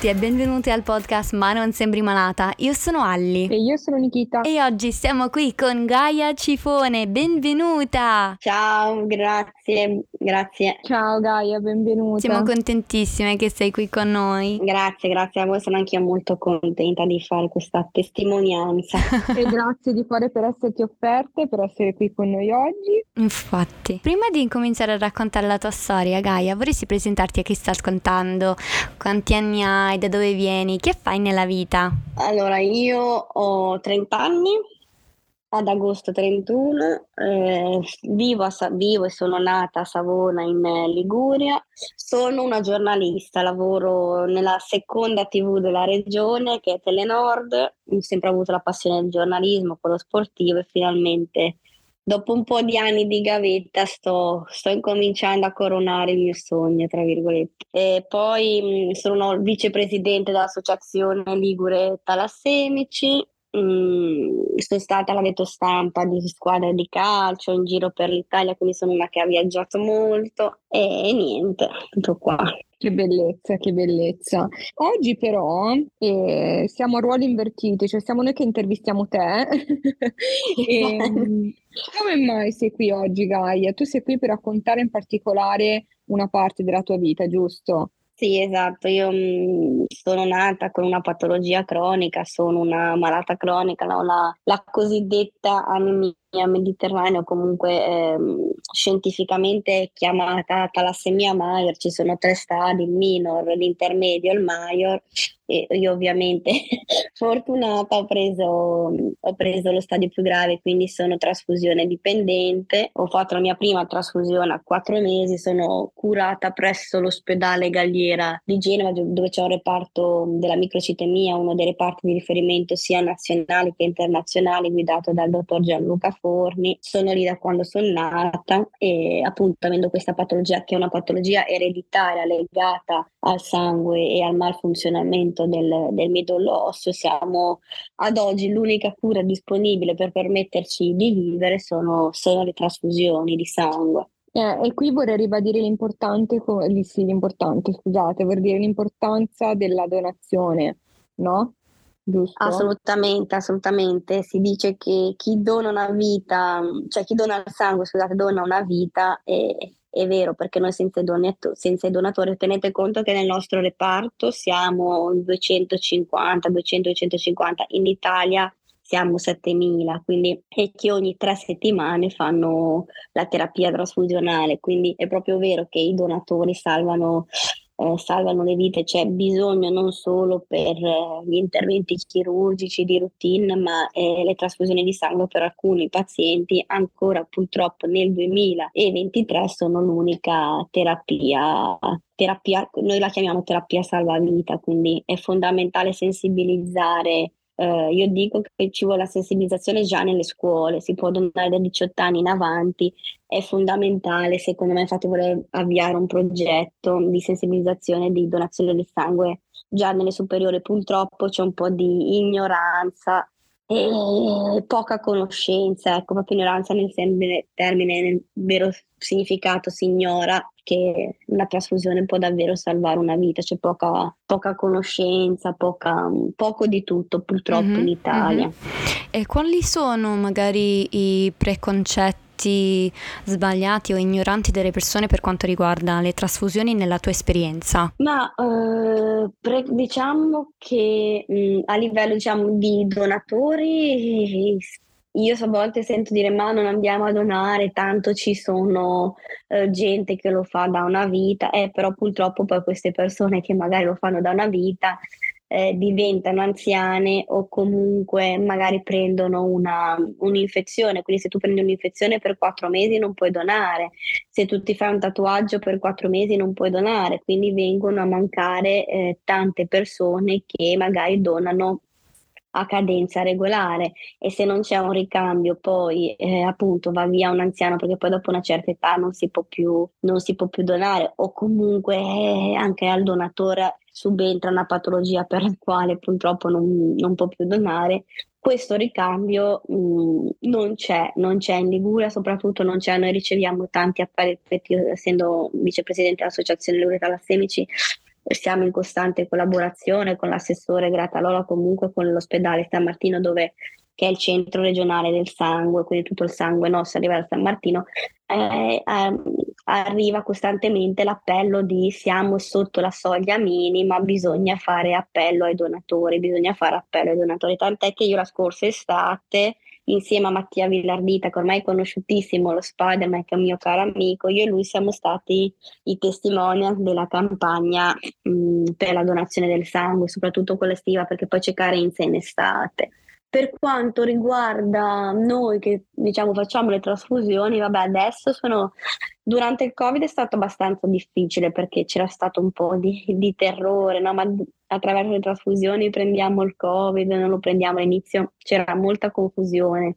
tutti e benvenuti al podcast Ma non sembri malata. Io sono Alli. E io sono Nikita. E oggi siamo qui con Gaia Cifone. Benvenuta! Ciao, grazie, grazie. Ciao Gaia, benvenuta. Siamo contentissime che sei qui con noi. Grazie, grazie a voi. Sono anche io molto contenta di fare questa testimonianza. e grazie di cuore per esserti offerte, per essere qui con noi oggi. Infatti, prima di incominciare a raccontare la tua storia, Gaia, vorresti presentarti a chi sta ascoltando? Quanti anni hai? Da dove vieni? Che fai nella vita? Allora, io ho 30 anni, ad agosto 31, eh, vivo, a, vivo, e sono nata a Savona in Liguria, sono una giornalista, lavoro nella seconda tv della regione che è Telenord, ho sempre avuto la passione del giornalismo, quello sportivo e finalmente dopo un po' di anni di gavetta sto, sto incominciando a coronare il mio sogno, tra virgolette. E poi mh, sono vicepresidente dell'associazione Ligure Talassemici, Mm, sono stata alla detto stampa di squadre di calcio in giro per l'Italia, quindi sono una che ha viaggiato molto e niente, tutto qua. Che bellezza, che bellezza. Oggi però eh, siamo a ruoli invertiti, cioè siamo noi che intervistiamo te. e, come mai sei qui oggi, Gaia? Tu sei qui per raccontare in particolare una parte della tua vita, giusto? Sì, esatto, io mh, sono nata con una patologia cronica, sono una malata cronica, no? la, la cosiddetta anemia mediterranea, comunque ehm, scientificamente chiamata talassemia Mayer, ci sono tre stadi, il minor, l'intermedio e il Mayer, e io ovviamente fortunata ho preso, ho preso lo stadio più grave, quindi sono trasfusione dipendente, ho fatto la mia prima trasfusione a quattro mesi, sono curata presso l'ospedale Galliera di Genova dove c'è un reparto della microcitemia, uno dei reparti di riferimento sia nazionali che internazionali guidato dal dottor Gianluca Forni, sono lì da quando sono nata e appunto avendo questa patologia che è una patologia ereditaria legata al sangue e al malfunzionamento del, del midollo osseo, siamo ad oggi l'unica cura disponibile per permetterci di vivere sono, sono le trasfusioni di sangue. Eh, e qui vorrei ribadire l'importante, sì, l'importante, scusate, vorrei dire l'importanza della donazione, no? Giusto? Assolutamente, assolutamente. Si dice che chi dona una vita, cioè chi dona il sangue, scusate, dona una vita e è vero perché noi senza, donato- senza i donatori tenete conto che nel nostro reparto siamo 250, 200, 250, in Italia siamo 7.000, quindi e che ogni tre settimane fanno la terapia trasfusionale, quindi è proprio vero che i donatori salvano eh, salvano le vite, c'è bisogno non solo per eh, gli interventi chirurgici di routine, ma eh, le trasfusioni di sangue per alcuni pazienti ancora purtroppo nel 2023 sono l'unica terapia terapia, noi la chiamiamo terapia salvavita, quindi è fondamentale sensibilizzare eh, io dico che ci vuole la sensibilizzazione già nelle scuole, si può donare da 18 anni in avanti, è fondamentale, secondo me infatti vorrei avviare un progetto di sensibilizzazione di donazione del sangue già nelle superiori, purtroppo c'è un po' di ignoranza e poca conoscenza, ecco, proprio ignoranza nel termine, nel vero significato si ignora che una trasfusione può davvero salvare una vita, c'è poca, poca conoscenza, poca, poco di tutto purtroppo mm-hmm, in Italia. Mm-hmm. E quali sono magari i preconcetti? sbagliati o ignoranti delle persone per quanto riguarda le trasfusioni nella tua esperienza? Ma eh, pre- diciamo che mh, a livello diciamo, di donatori io a volte sento dire ma non andiamo a donare, tanto ci sono eh, gente che lo fa da una vita, eh, però purtroppo poi queste persone che magari lo fanno da una vita eh, diventano anziane o comunque magari prendono una, un'infezione, quindi se tu prendi un'infezione per quattro mesi non puoi donare, se tu ti fai un tatuaggio per quattro mesi non puoi donare, quindi vengono a mancare eh, tante persone che magari donano a cadenza regolare e se non c'è un ricambio poi eh, appunto va via un anziano perché poi dopo una certa età non si può più, si può più donare o comunque eh, anche al donatore subentra una patologia per la quale purtroppo non, non può più donare questo ricambio mh, mm, non c'è, non c'è in Liguria, soprattutto non c'è, noi riceviamo tanti appelli, essendo vicepresidente dell'associazione Lure Talassemici, siamo in costante collaborazione con l'assessore Gratalora, comunque con l'ospedale San Martino dove che è il centro regionale del sangue, quindi tutto il sangue nostro arriva da San Martino, eh, eh, arriva costantemente l'appello di siamo sotto la soglia minima, bisogna fare appello ai donatori, bisogna fare appello ai donatori, tant'è che io la scorsa estate insieme a Mattia Villardita, che ormai è conosciutissimo, lo Spider-Man, che è un mio caro amico, io e lui siamo stati i testimonial della campagna mh, per la donazione del sangue, soprattutto quella estiva, perché poi c'è carenza in estate. Per quanto riguarda noi che diciamo facciamo le trasfusioni, vabbè, adesso sono durante il Covid è stato abbastanza difficile perché c'era stato un po' di, di terrore, no? ma attraverso le trasfusioni prendiamo il Covid, non lo prendiamo all'inizio, c'era molta confusione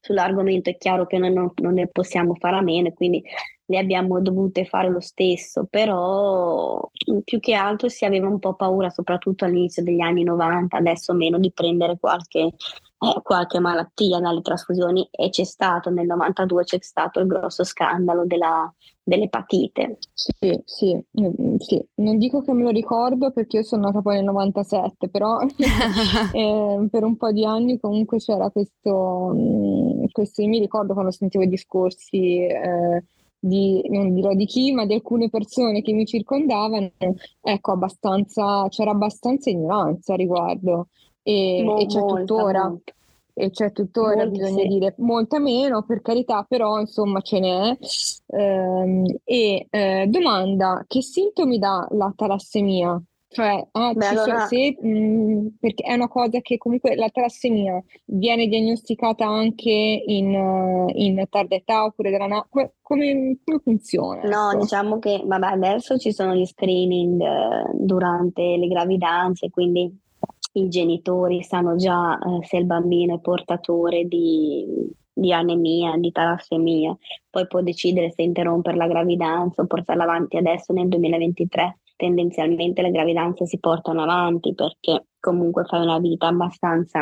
sull'argomento, è chiaro che noi non, non ne possiamo fare a meno, quindi le abbiamo dovute fare lo stesso, però più che altro si aveva un po' paura, soprattutto all'inizio degli anni 90, adesso meno, di prendere qualche, eh, qualche malattia dalle trasfusioni e c'è stato nel 92 c'è stato il grosso scandalo della, dell'epatite. Sì, sì, mm, sì, non dico che me lo ricordo perché io sono nata poi nel 97, però eh, per un po' di anni comunque c'era questo, mm, questo io mi ricordo quando sentivo i discorsi eh, di, non dirò di chi, ma di alcune persone che mi circondavano, ecco, abbastanza, c'era abbastanza ignoranza a riguardo e, Mo, e c'è molta, tuttora. Molta. E c'è tuttora, molta, bisogna sì. dire, molta meno, per carità, però insomma ce n'è. Ehm, e eh, domanda, che sintomi dà la talassemia? Cioè, ah, Beh, allora... se, mh, mm, perché è una cosa che comunque la talassemia viene diagnosticata anche in, uh, in tarda età oppure della na- come, come, funziona? No, ecco? diciamo che vabbè, adesso ci sono gli screening uh, durante le gravidanze, quindi i genitori sanno già uh, se il bambino è portatore di, di anemia, di talassemia, poi può decidere se interrompere la gravidanza o portarla avanti adesso nel 2023 tendenzialmente le gravidanze si portano avanti perché comunque fai una vita abbastanza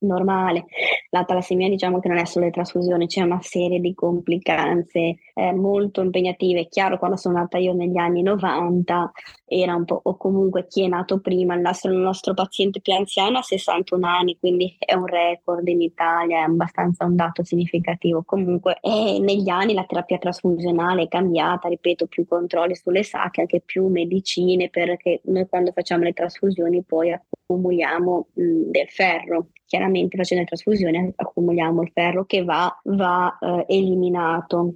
normale. La talassemia diciamo che non è solo le trasfusioni, c'è una serie di complicanze eh, molto impegnative. È chiaro, quando sono nata io negli anni 90 era un po', o comunque chi è nato prima, il nostro, il nostro paziente più anziano ha 61 anni, quindi è un record in Italia, è abbastanza un dato significativo. Comunque eh, negli anni la terapia trasfusionale è cambiata, ripeto, più controlli sulle sacche, anche più medicine, perché noi quando facciamo le trasfusioni poi accumuliamo mh, del ferro chiaramente facendo le trasfusioni accumuliamo il ferro che va, va eh, eliminato.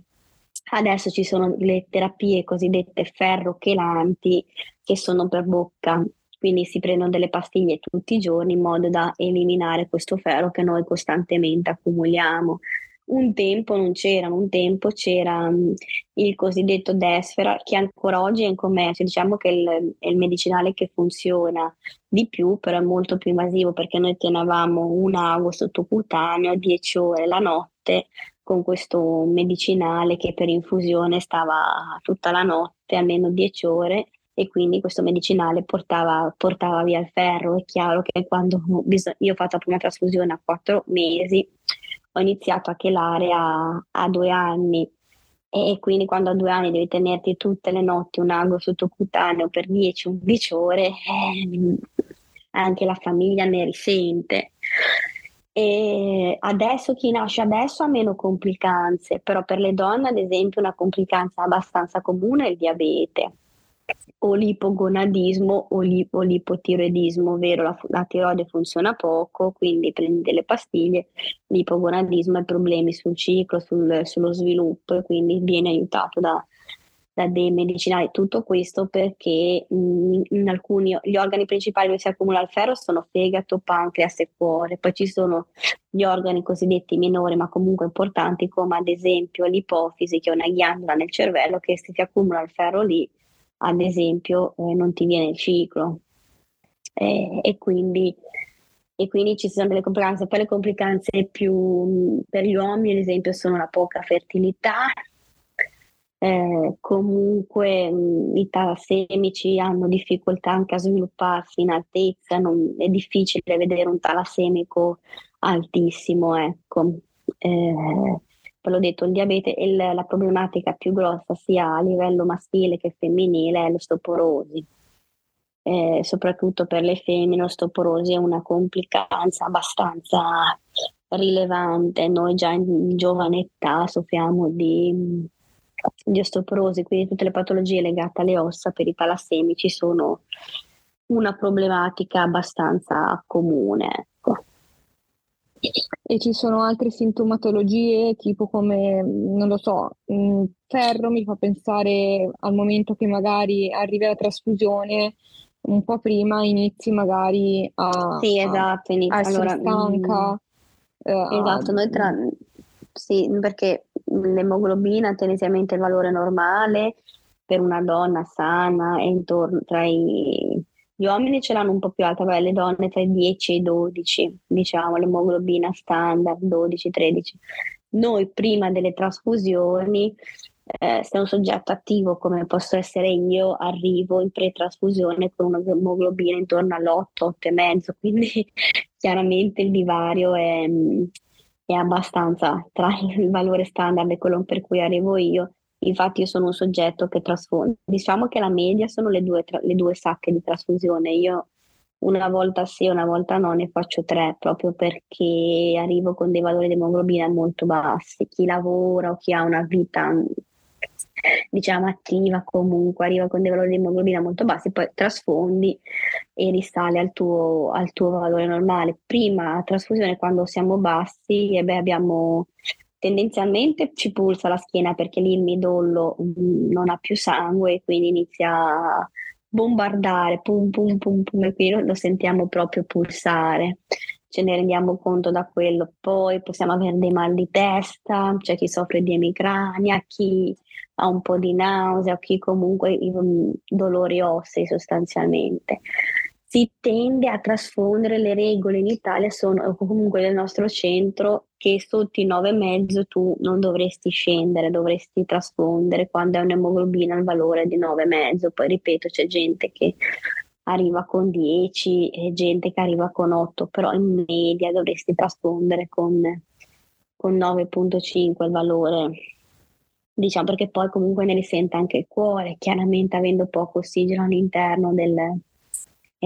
Adesso ci sono le terapie cosiddette ferro chelanti che sono per bocca, quindi si prendono delle pastiglie tutti i giorni in modo da eliminare questo ferro che noi costantemente accumuliamo. Un tempo non c'erano, un tempo c'era um, il cosiddetto Desfera che ancora oggi è in commercio, diciamo che il, è il medicinale che funziona di più, però è molto più invasivo perché noi tenevamo un ago sottocutaneo 10 ore la notte con questo medicinale che per infusione stava tutta la notte, almeno 10 ore, e quindi questo medicinale portava, portava via il ferro. È chiaro che quando io ho fatto la prima trasfusione a 4 mesi, ho iniziato a chelare a, a due anni e quindi quando a due anni devi tenerti tutte le notti un ago sottocutaneo per 10-11 ore, eh, anche la famiglia ne risente. E adesso chi nasce adesso ha meno complicanze, però per le donne ad esempio una complicanza abbastanza comune è il diabete o l'ipogonadismo o, l'i- o l'ipotiroidismo, ovvero la, la, tiroide funziona poco, quindi prendi delle pastiglie, l'ipogonadismo ha problemi sul ciclo, sul, sullo sviluppo e quindi viene aiutato da, da dei medicinali. Tutto questo perché mh, in alcuni gli organi principali dove si accumula il ferro sono fegato, pancreas e cuore, poi ci sono gli organi cosiddetti minori ma comunque importanti come ad esempio l'ipofisi che è una ghiandola nel cervello che se si accumula il ferro lì ad esempio eh, non ti viene il ciclo eh, e, quindi, e, quindi, ci sono delle complicanze. Poi le complicanze più per gli uomini, ad esempio, sono la poca fertilità. Eh, comunque mh, i talassemici hanno difficoltà anche a svilupparsi in altezza, non, è difficile vedere un talassemico altissimo, ecco. Eh, l'ho detto, il diabete il, la problematica più grossa sia a livello maschile che femminile è l'osteoporosi. eh, soprattutto per le femmine, l'osteoporosi è una complicanza abbastanza rilevante. Noi già in giovane età soffriamo di, di osteoporosi, quindi tutte le patologie legate alle ossa per i talassemici sono una problematica abbastanza comune. Ecco. E ci sono altre sintomatologie, tipo come, non lo so, ferro mi fa pensare al momento che magari arrivi alla trasfusione, un po' prima inizi magari a, sì, esatto, a essere allora, stanca. Mm, eh, esatto, a... noi tra... Sì, perché l'emoglobina tendenzialmente il valore normale per una donna sana è intorno tra i gli uomini ce l'hanno un po' più alta, beh, le donne tra i 10 e i 12, diciamo, l'emoglobina standard 12-13. Noi prima delle trasfusioni, eh, se un soggetto attivo come posso essere io, arrivo in pre-trasfusione con un'emoglobina intorno all'8, 8,5, quindi chiaramente il divario è, è abbastanza tra il valore standard e quello per cui arrivo io Infatti io sono un soggetto che trasfonde. Diciamo che la media sono le due, le due sacche di trasfusione. Io una volta sì, una volta no, ne faccio tre, proprio perché arrivo con dei valori di emoglobina molto bassi. Chi lavora o chi ha una vita diciamo attiva comunque arriva con dei valori di emoglobina molto bassi poi trasfondi e risale al tuo, al tuo valore normale prima trasfusione quando siamo bassi e beh, abbiamo tendenzialmente ci pulsa la schiena perché lì il midollo mm, non ha più sangue e quindi inizia a bombardare, pum pum pum pum, e qui lo sentiamo proprio pulsare. Ce ne rendiamo conto da quello. Poi possiamo avere dei mal di testa, c'è chi soffre di emicrania, chi ha un po' di nausea, chi comunque mm, dolori ossei sostanzialmente si tende a trasfondere le regole in Italia sono comunque nel nostro centro che sotto i 9,5 tu non dovresti scendere, dovresti trasfondere quando è un'emoglobina il valore di 9,5. Poi ripeto, c'è gente che arriva con 10 e gente che arriva con 8, però in media dovresti trasfondere con, con 9,5 il valore. Diciamo perché poi comunque ne risente anche il cuore, chiaramente avendo poco ossigeno all'interno del,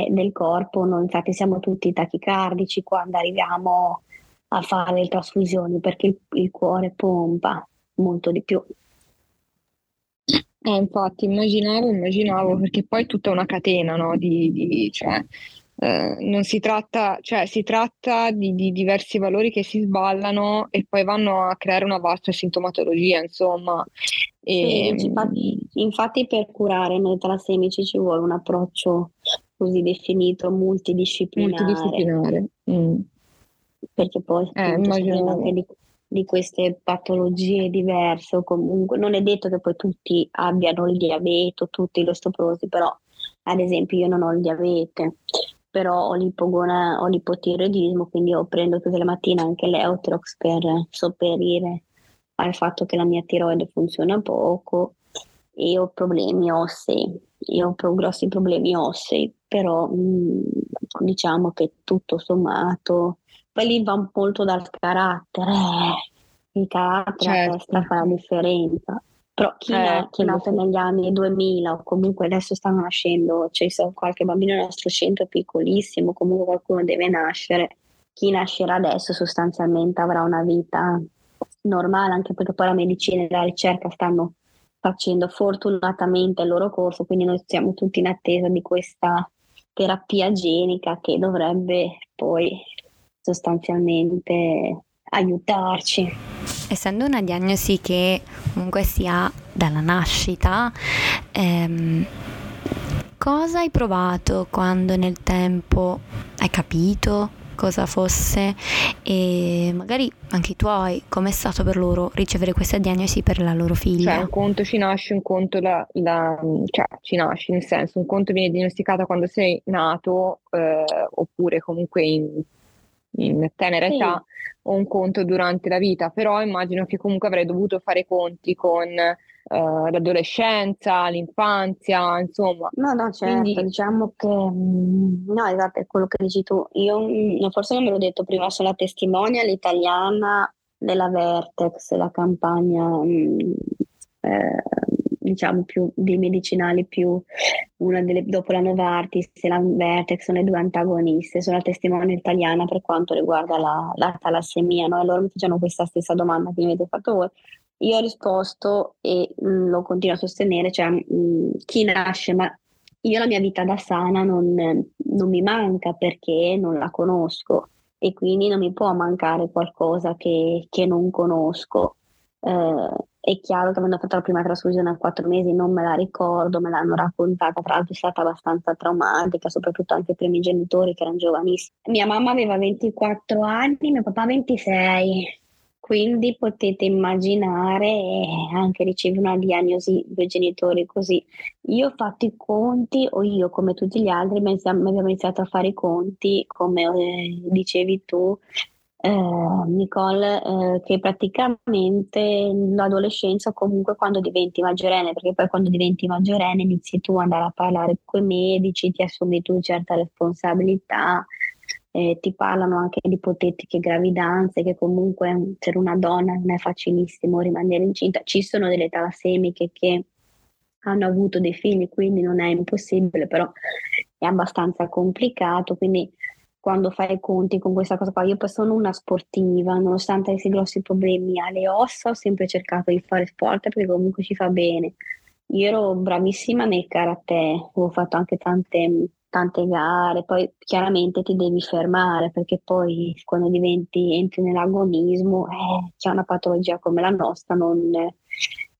eh, del corpo. Noi infatti siamo tutti tachicardici quando arriviamo a fare le trasfusioni perché il, il cuore pompa molto di più. Eh, infatti, immaginavo, immaginavo, perché poi è tutta una catena, no? Di, di, cioè, eh, non si tratta, cioè, si tratta di, di, diversi valori che si sballano e poi vanno a creare una vasta sintomatologia, insomma. E, sì, infatti, infatti, per curare noi talassemici ci vuole un approccio così definito multidisciplinare. multidisciplinare. Mm. Perché poi eh, anche di, di, queste patologie diverse o comunque non è detto che poi tutti abbiano il diabete tutti l'osteoporosi, però ad esempio io non ho il diabete, però ho, l'ipogona, ho l'ipotiroidismo, quindi io prendo tutte le mattine anche l'Eutrox per sopperire al fatto che la mia tiroide funziona poco e ho problemi ossei. Io ho grossi problemi ossei, però mh, mm, diciamo che tutto sommato, poi lì va molto dal carattere, il carattere certo. testa fa la differenza. Però chi, eh, è, chi è nato negli anni 2000 o comunque adesso stanno nascendo, cioè, qualche bambino nel nostro centro piccolissimo, comunque qualcuno deve nascere. Chi nascerà adesso sostanzialmente avrà una vita normale, anche perché poi la medicina e la ricerca stanno facendo fortunatamente il loro corso, quindi noi siamo tutti in attesa di questa terapia genica che dovrebbe poi sostanzialmente aiutarci. Essendo una diagnosi che comunque si ha dalla nascita, ehm, cosa hai provato quando nel tempo hai capito cosa fosse e magari anche i tuoi, com'è stato per loro ricevere questa diagnosi per la loro figlia? Cioè, un conto ci nasce, un conto la, la, cioè, ci nasce, nel senso, un conto viene diagnosticata quando sei nato eh, oppure comunque in, in tenera sì. età o un conto durante la vita, però immagino che comunque avrei dovuto fare conti con uh, l'adolescenza, l'infanzia, insomma. No, no, certo, Quindi... diciamo che mm, no, esatto, è quello che dici tu. Io mm, forse non me l'ho detto prima, sono la testimonial italiana della Vertex, la campagna mm, eh, diciamo più dei medicinali più una delle, dopo la Novartis e la Vertex sono le due antagoniste, sono la testimone italiana per quanto riguarda la, la talassemia, no? e loro mi facevano questa stessa domanda che mi avete fatto voi. Io ho risposto e mm, lo continuo a sostenere, cioè mh, mm, chi nasce, ma io la mia vita da sana non, non mi manca perché non la conosco e quindi non mi può mancare qualcosa che, che non conosco. Eh, è chiaro che avendo fatto la prima trasfusione a quattro mesi non me la ricordo, me l'hanno raccontata, tra l'altro è stata abbastanza traumatica, soprattutto anche per i miei genitori che erano giovanissimi. Mia mamma aveva 24 anni, mio papà 26 quindi potete immaginare eh, anche ricevere una diagnosi due genitori così. Io ho fatto i conti, o io come tutti gli altri abbiamo iniziato a fare i conti, come eh, dicevi tu, eh, Nicole, eh, che praticamente l'adolescenza comunque quando diventi maggiorenne, perché poi quando diventi maggiorenne inizi tu ad andare a parlare con i medici, ti assumi tu certa responsabilità, eh, ti parlano anche di ipotetiche gravidanze, che comunque per una donna non è facilissimo rimanere incinta. Ci sono delle talassemiche che hanno avuto dei figli, quindi non è impossibile, però è abbastanza complicato. Quindi quando fai i conti con questa cosa qua, io sono una sportiva, nonostante avessi grossi problemi alle ossa, ho sempre cercato di fare sport perché comunque ci fa bene. Io ero bravissima nel karate, ho fatto anche tante tante gare, poi chiaramente ti devi fermare perché poi quando diventi, entri nell'agonismo, eh, c'è una patologia come la nostra, non,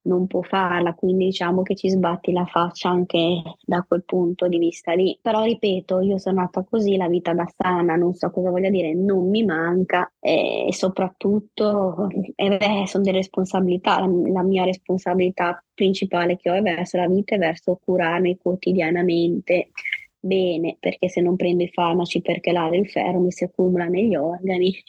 non può farla, quindi diciamo che ci sbatti la faccia anche da quel punto di vista lì. Però ripeto, io sono nata così, la vita da sana, non so cosa voglia dire, non mi manca e soprattutto eh, beh, sono delle responsabilità, la, mia responsabilità principale che ho è verso la vita e verso curarmi quotidianamente bene, perché se non prendo i farmaci perché l'area il ferro mi si accumula negli organi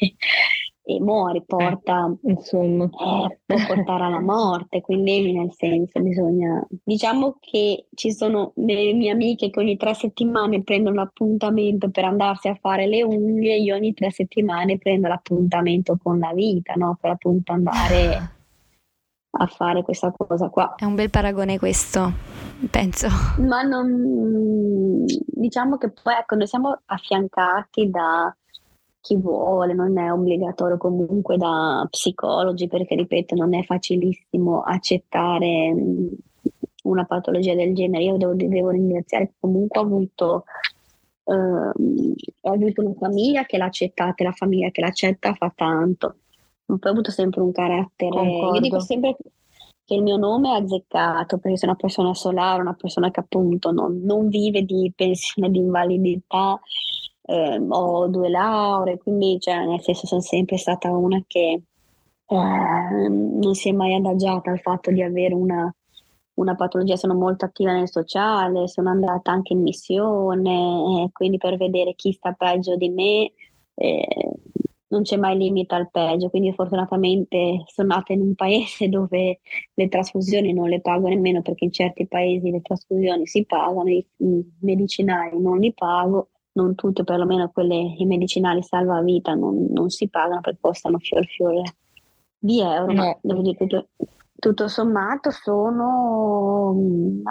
e muori, porta, eh, insomma, eh, può portare alla morte, quindi nel senso bisogna, diciamo che ci sono delle mie amiche che ogni tre settimane prendono l'appuntamento per andarsi a fare le unghie, io ogni tre settimane prendo l'appuntamento con la vita, no? per appunto andare a fare questa cosa qua. È un bel paragone questo, penso. Ma non diciamo che poi ecco, noi siamo affiancati da chi vuole, non è obbligatorio comunque da psicologi, perché ripeto, non è facilissimo accettare una patologia del genere. Io devo, devo ringraziare comunque ho avuto Uh, ho avuto una famiglia che l'ha accettata e la famiglia che l'accetta fa tanto poi ho avuto sempre un carattere. Concordo. Io dico sempre che il mio nome è azzeccato perché sono una persona solare, una persona che appunto non, non vive di pensione di invalidità, eh, ho due lauree, quindi cioè, nel senso sono sempre stata una che eh, non si è mai adagiata al fatto di avere una, una patologia, sono molto attiva nel sociale, sono andata anche in missione, eh, quindi per vedere chi sta peggio di me. Eh, non c'è mai limite al peggio, quindi fortunatamente sono nata in un paese dove le trasfusioni non le pago nemmeno perché in certi paesi le trasfusioni si pagano, i, medicinali non li pago, non tutti, perlomeno quelle i medicinali salvavita non, non si pagano perché costano fior fiore di euro, ma devo dire tutto, tutto sommato sono,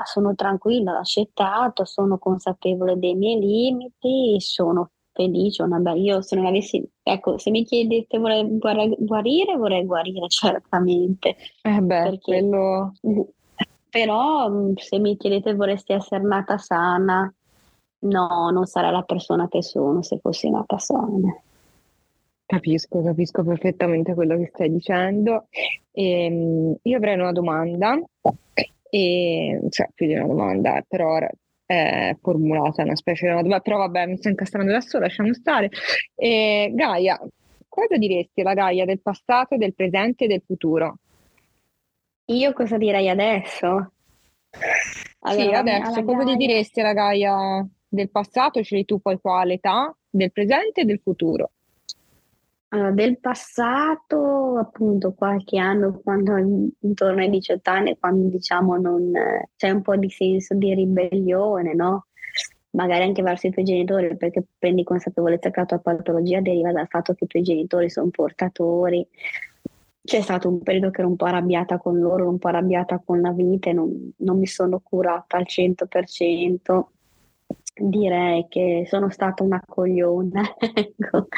sono tranquilla, l'ho accettato, sono consapevole dei miei limiti, sono felice, una bella... Io se non avessi... Ecco, se mi chiedete vorrei guarire, vorrei guarire certamente. Eh beh, perché... quello... Però mm, se mi chiedete vorresti essere nata sana, no, non sarà la persona che sono se fossi nata sana. Capisco, capisco perfettamente quello che stai dicendo. E, ehm, io avrei una domanda, e, cioè più di una domanda, però è formulata una specie di domanda, però vabbè, mi sto incastrando da sola, lasciamo stare. E, Gaia, cosa diresti alla Gaia del passato, del presente e del futuro? Io cosa direi adesso? Allora, sì, adesso, cosa Gaia... diresti alla Gaia del passato, scegli tu poi quale età, del presente e del futuro? Allora, del passato, appunto, qualche anno, quando intorno ai 18 anni, quando diciamo non c'è un po' di senso di ribellione, no? Magari anche verso i tuoi genitori, perché prendi consapevolezza che la tua patologia deriva dal fatto che i tuoi genitori sono portatori. c'è stato un periodo che ero un po' arrabbiata con loro, un po' arrabbiata con la vita e non, non mi sono curata al 100%. Direi che sono stata una cogliona, ecco.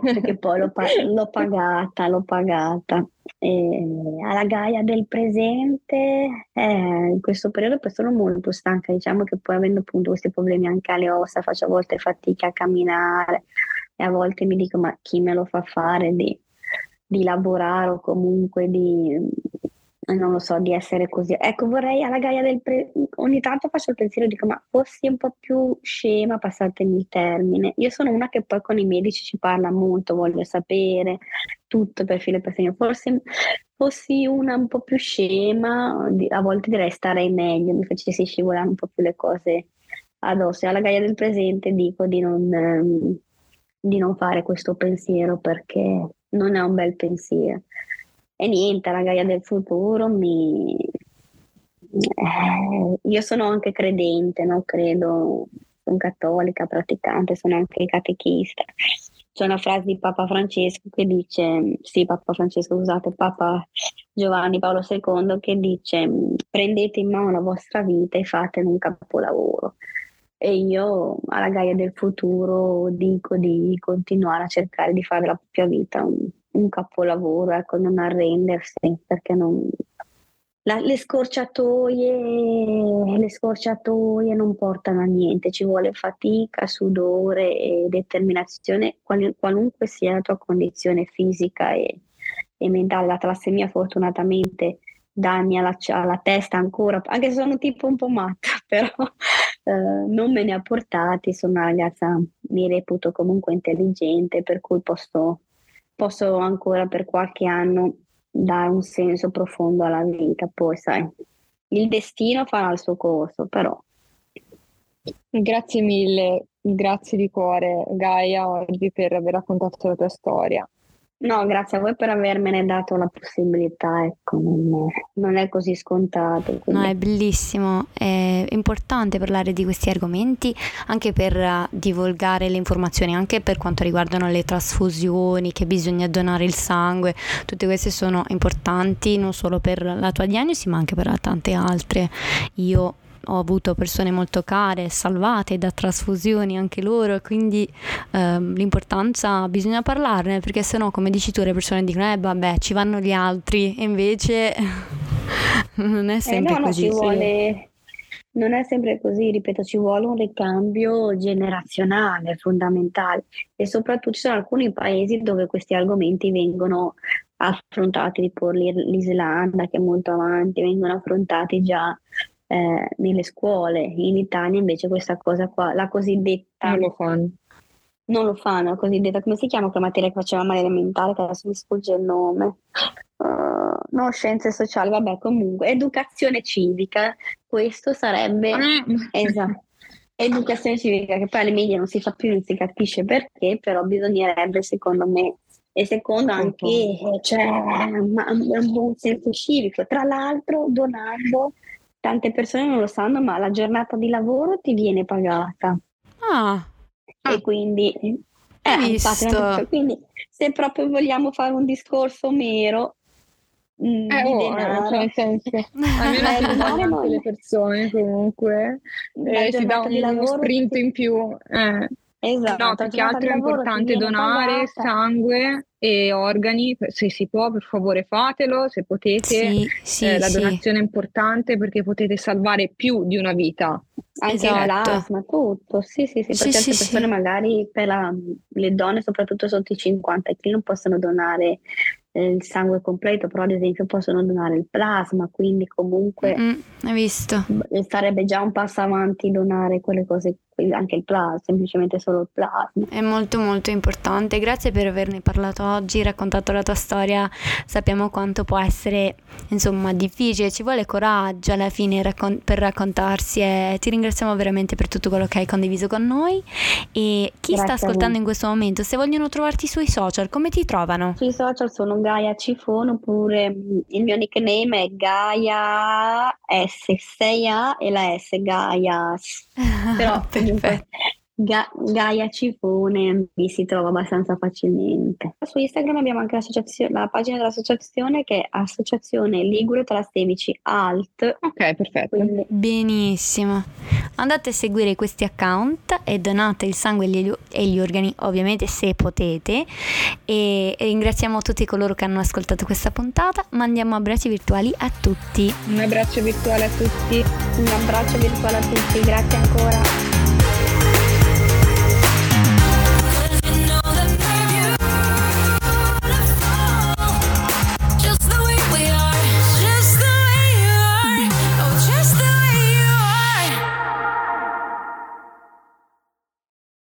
Perché poi l'ho, l'ho, pagata, l'ho pagata. E alla Gaia del presente, eh, in questo periodo poi sono molto stanca, diciamo che poi avendo appunto questi problemi anche alle ossa, faccio a volte fatica a camminare e a volte mi dico ma chi me lo fa fare di, di lavorare o comunque di non lo so, di essere così. Ecco, vorrei alla Gaia del pre... ogni tanto faccio il pensiero e dico, ma fossi un po' più scema, passatemi il termine. Io sono una che poi con i medici ci parla molto, voglio sapere tutto per filo e per segno. Forse fossi una un po' più scema, a volte direi starei meglio, mi facessi scivolare un po' più le cose addosso. E alla Gaia del presente dico di non, ehm, di non fare questo pensiero perché non è un bel pensiero. E niente, la Gaia del futuro mi... Eh, io sono anche credente, no? credo, sono cattolica, praticante, sono anche catechista. C'è una frase di Papa Francesco che dice, sì, Papa Francesco, scusate, Papa Giovanni Paolo II che dice prendete in mano la vostra vita e fatene un capolavoro. E io alla Gaia del futuro dico di continuare a cercare di fare la propria vita un, un capolavoro, ecco, non arrendersi, perché non... La, le, scorciatoie, le scorciatoie non portano a niente, ci vuole fatica, sudore e determinazione, qual, qualunque sia la tua condizione fisica e, e mentale. La talassemia fortunatamente danni alla, alla, testa ancora, anche se sono tipo un po' matta, però eh, non me ne ha portati, sono una ragazza, mi reputo comunque intelligente, per cui posso posso ancora per qualche anno dare un senso profondo alla vita. Poi, sai, il destino farà il suo corso, però. Grazie mille, grazie di cuore Gaia oggi per aver raccontato la tua storia. No, grazie a voi per avermene dato la possibilità, ecco, non è, non è così scontato. Quindi. No, è bellissimo, è importante parlare di questi argomenti anche per uh, divulgare le informazioni, anche per quanto riguardano le trasfusioni, che bisogna donare il sangue, tutte queste sono importanti non solo per la tua diagnosi ma anche per tante altre. Io ho avuto persone molto care, salvate da trasfusioni anche loro, quindi ehm, l'importanza bisogna parlarne perché sennò come dici tu le persone dicono eh vabbè ci vanno gli altri e invece non è sempre eh no, così. No, vuole, non è sempre così, ripeto, ci vuole un ricambio generazionale fondamentale e soprattutto ci sono alcuni paesi dove questi argomenti vengono affrontati, tipo l'Islanda che è molto avanti, vengono affrontati già eh, nelle scuole. In Italia invece questa cosa qua, la cosiddetta... Non lo fanno. Non lo fanno, la cosiddetta, come si chiama quella materia che facevamo all'elementare, che adesso mi sfugge il nome. Uh, no, scienze sociali, vabbè, comunque, educazione civica, questo sarebbe... Esatto. Educazione civica, che poi alle medie non si fa più, non si capisce perché, però bisognerebbe, secondo me, e secondo anche cioè, un buon senso civico. Tra l'altro, donando tante persone non lo sanno, ma la giornata di lavoro ti viene pagata. Ah. E ah. quindi... Eh, infatti, quindi se proprio vogliamo fare un discorso mero, Mm, eh, oh, denaro. cioè nel senso, almeno eh, le persone comunque eh, si dà un, uno sprint in più. Eh. Esatto. No, più che altro è importante donare pagata. sangue e organi, se si può per favore fatelo, se potete, sì, sì, eh, la sì. donazione è importante perché potete salvare più di una vita. Anche esatto. il plasma, tutto, sì sì sì, perché sì, altre persone magari per la, le donne soprattutto sotto i 50 chi non possono donare eh, il sangue completo, però ad esempio possono donare il plasma, quindi comunque mm, hai visto. sarebbe già un passo avanti donare quelle cose anche il plasma, semplicemente solo il plasma. È molto molto importante, grazie per averne parlato oggi, raccontato la tua storia, sappiamo quanto può essere insomma difficile, ci vuole coraggio alla fine raccon- per raccontarsi e ti ringraziamo veramente per tutto quello che hai condiviso con noi. E chi grazie sta ascoltando in questo momento, se vogliono trovarti sui social, come ti trovano? Sui social sono Gaia Cifone oppure mm, il mio nickname è Gaia S6A e la S Gaia, però Perfetto. Ga- Gaia Cifone mi si trova abbastanza facilmente. Su Instagram abbiamo anche la pagina dell'associazione che è Associazione Ligure Trastemici Alt. Ok, perfetto. Quindi... Benissimo. Andate a seguire questi account e donate il sangue e gli organi, ovviamente se potete. E ringraziamo tutti coloro che hanno ascoltato questa puntata. Mandiamo abbracci virtuali a tutti. Un abbraccio virtuale a tutti. Un abbraccio virtuale a tutti. Grazie ancora. Bye.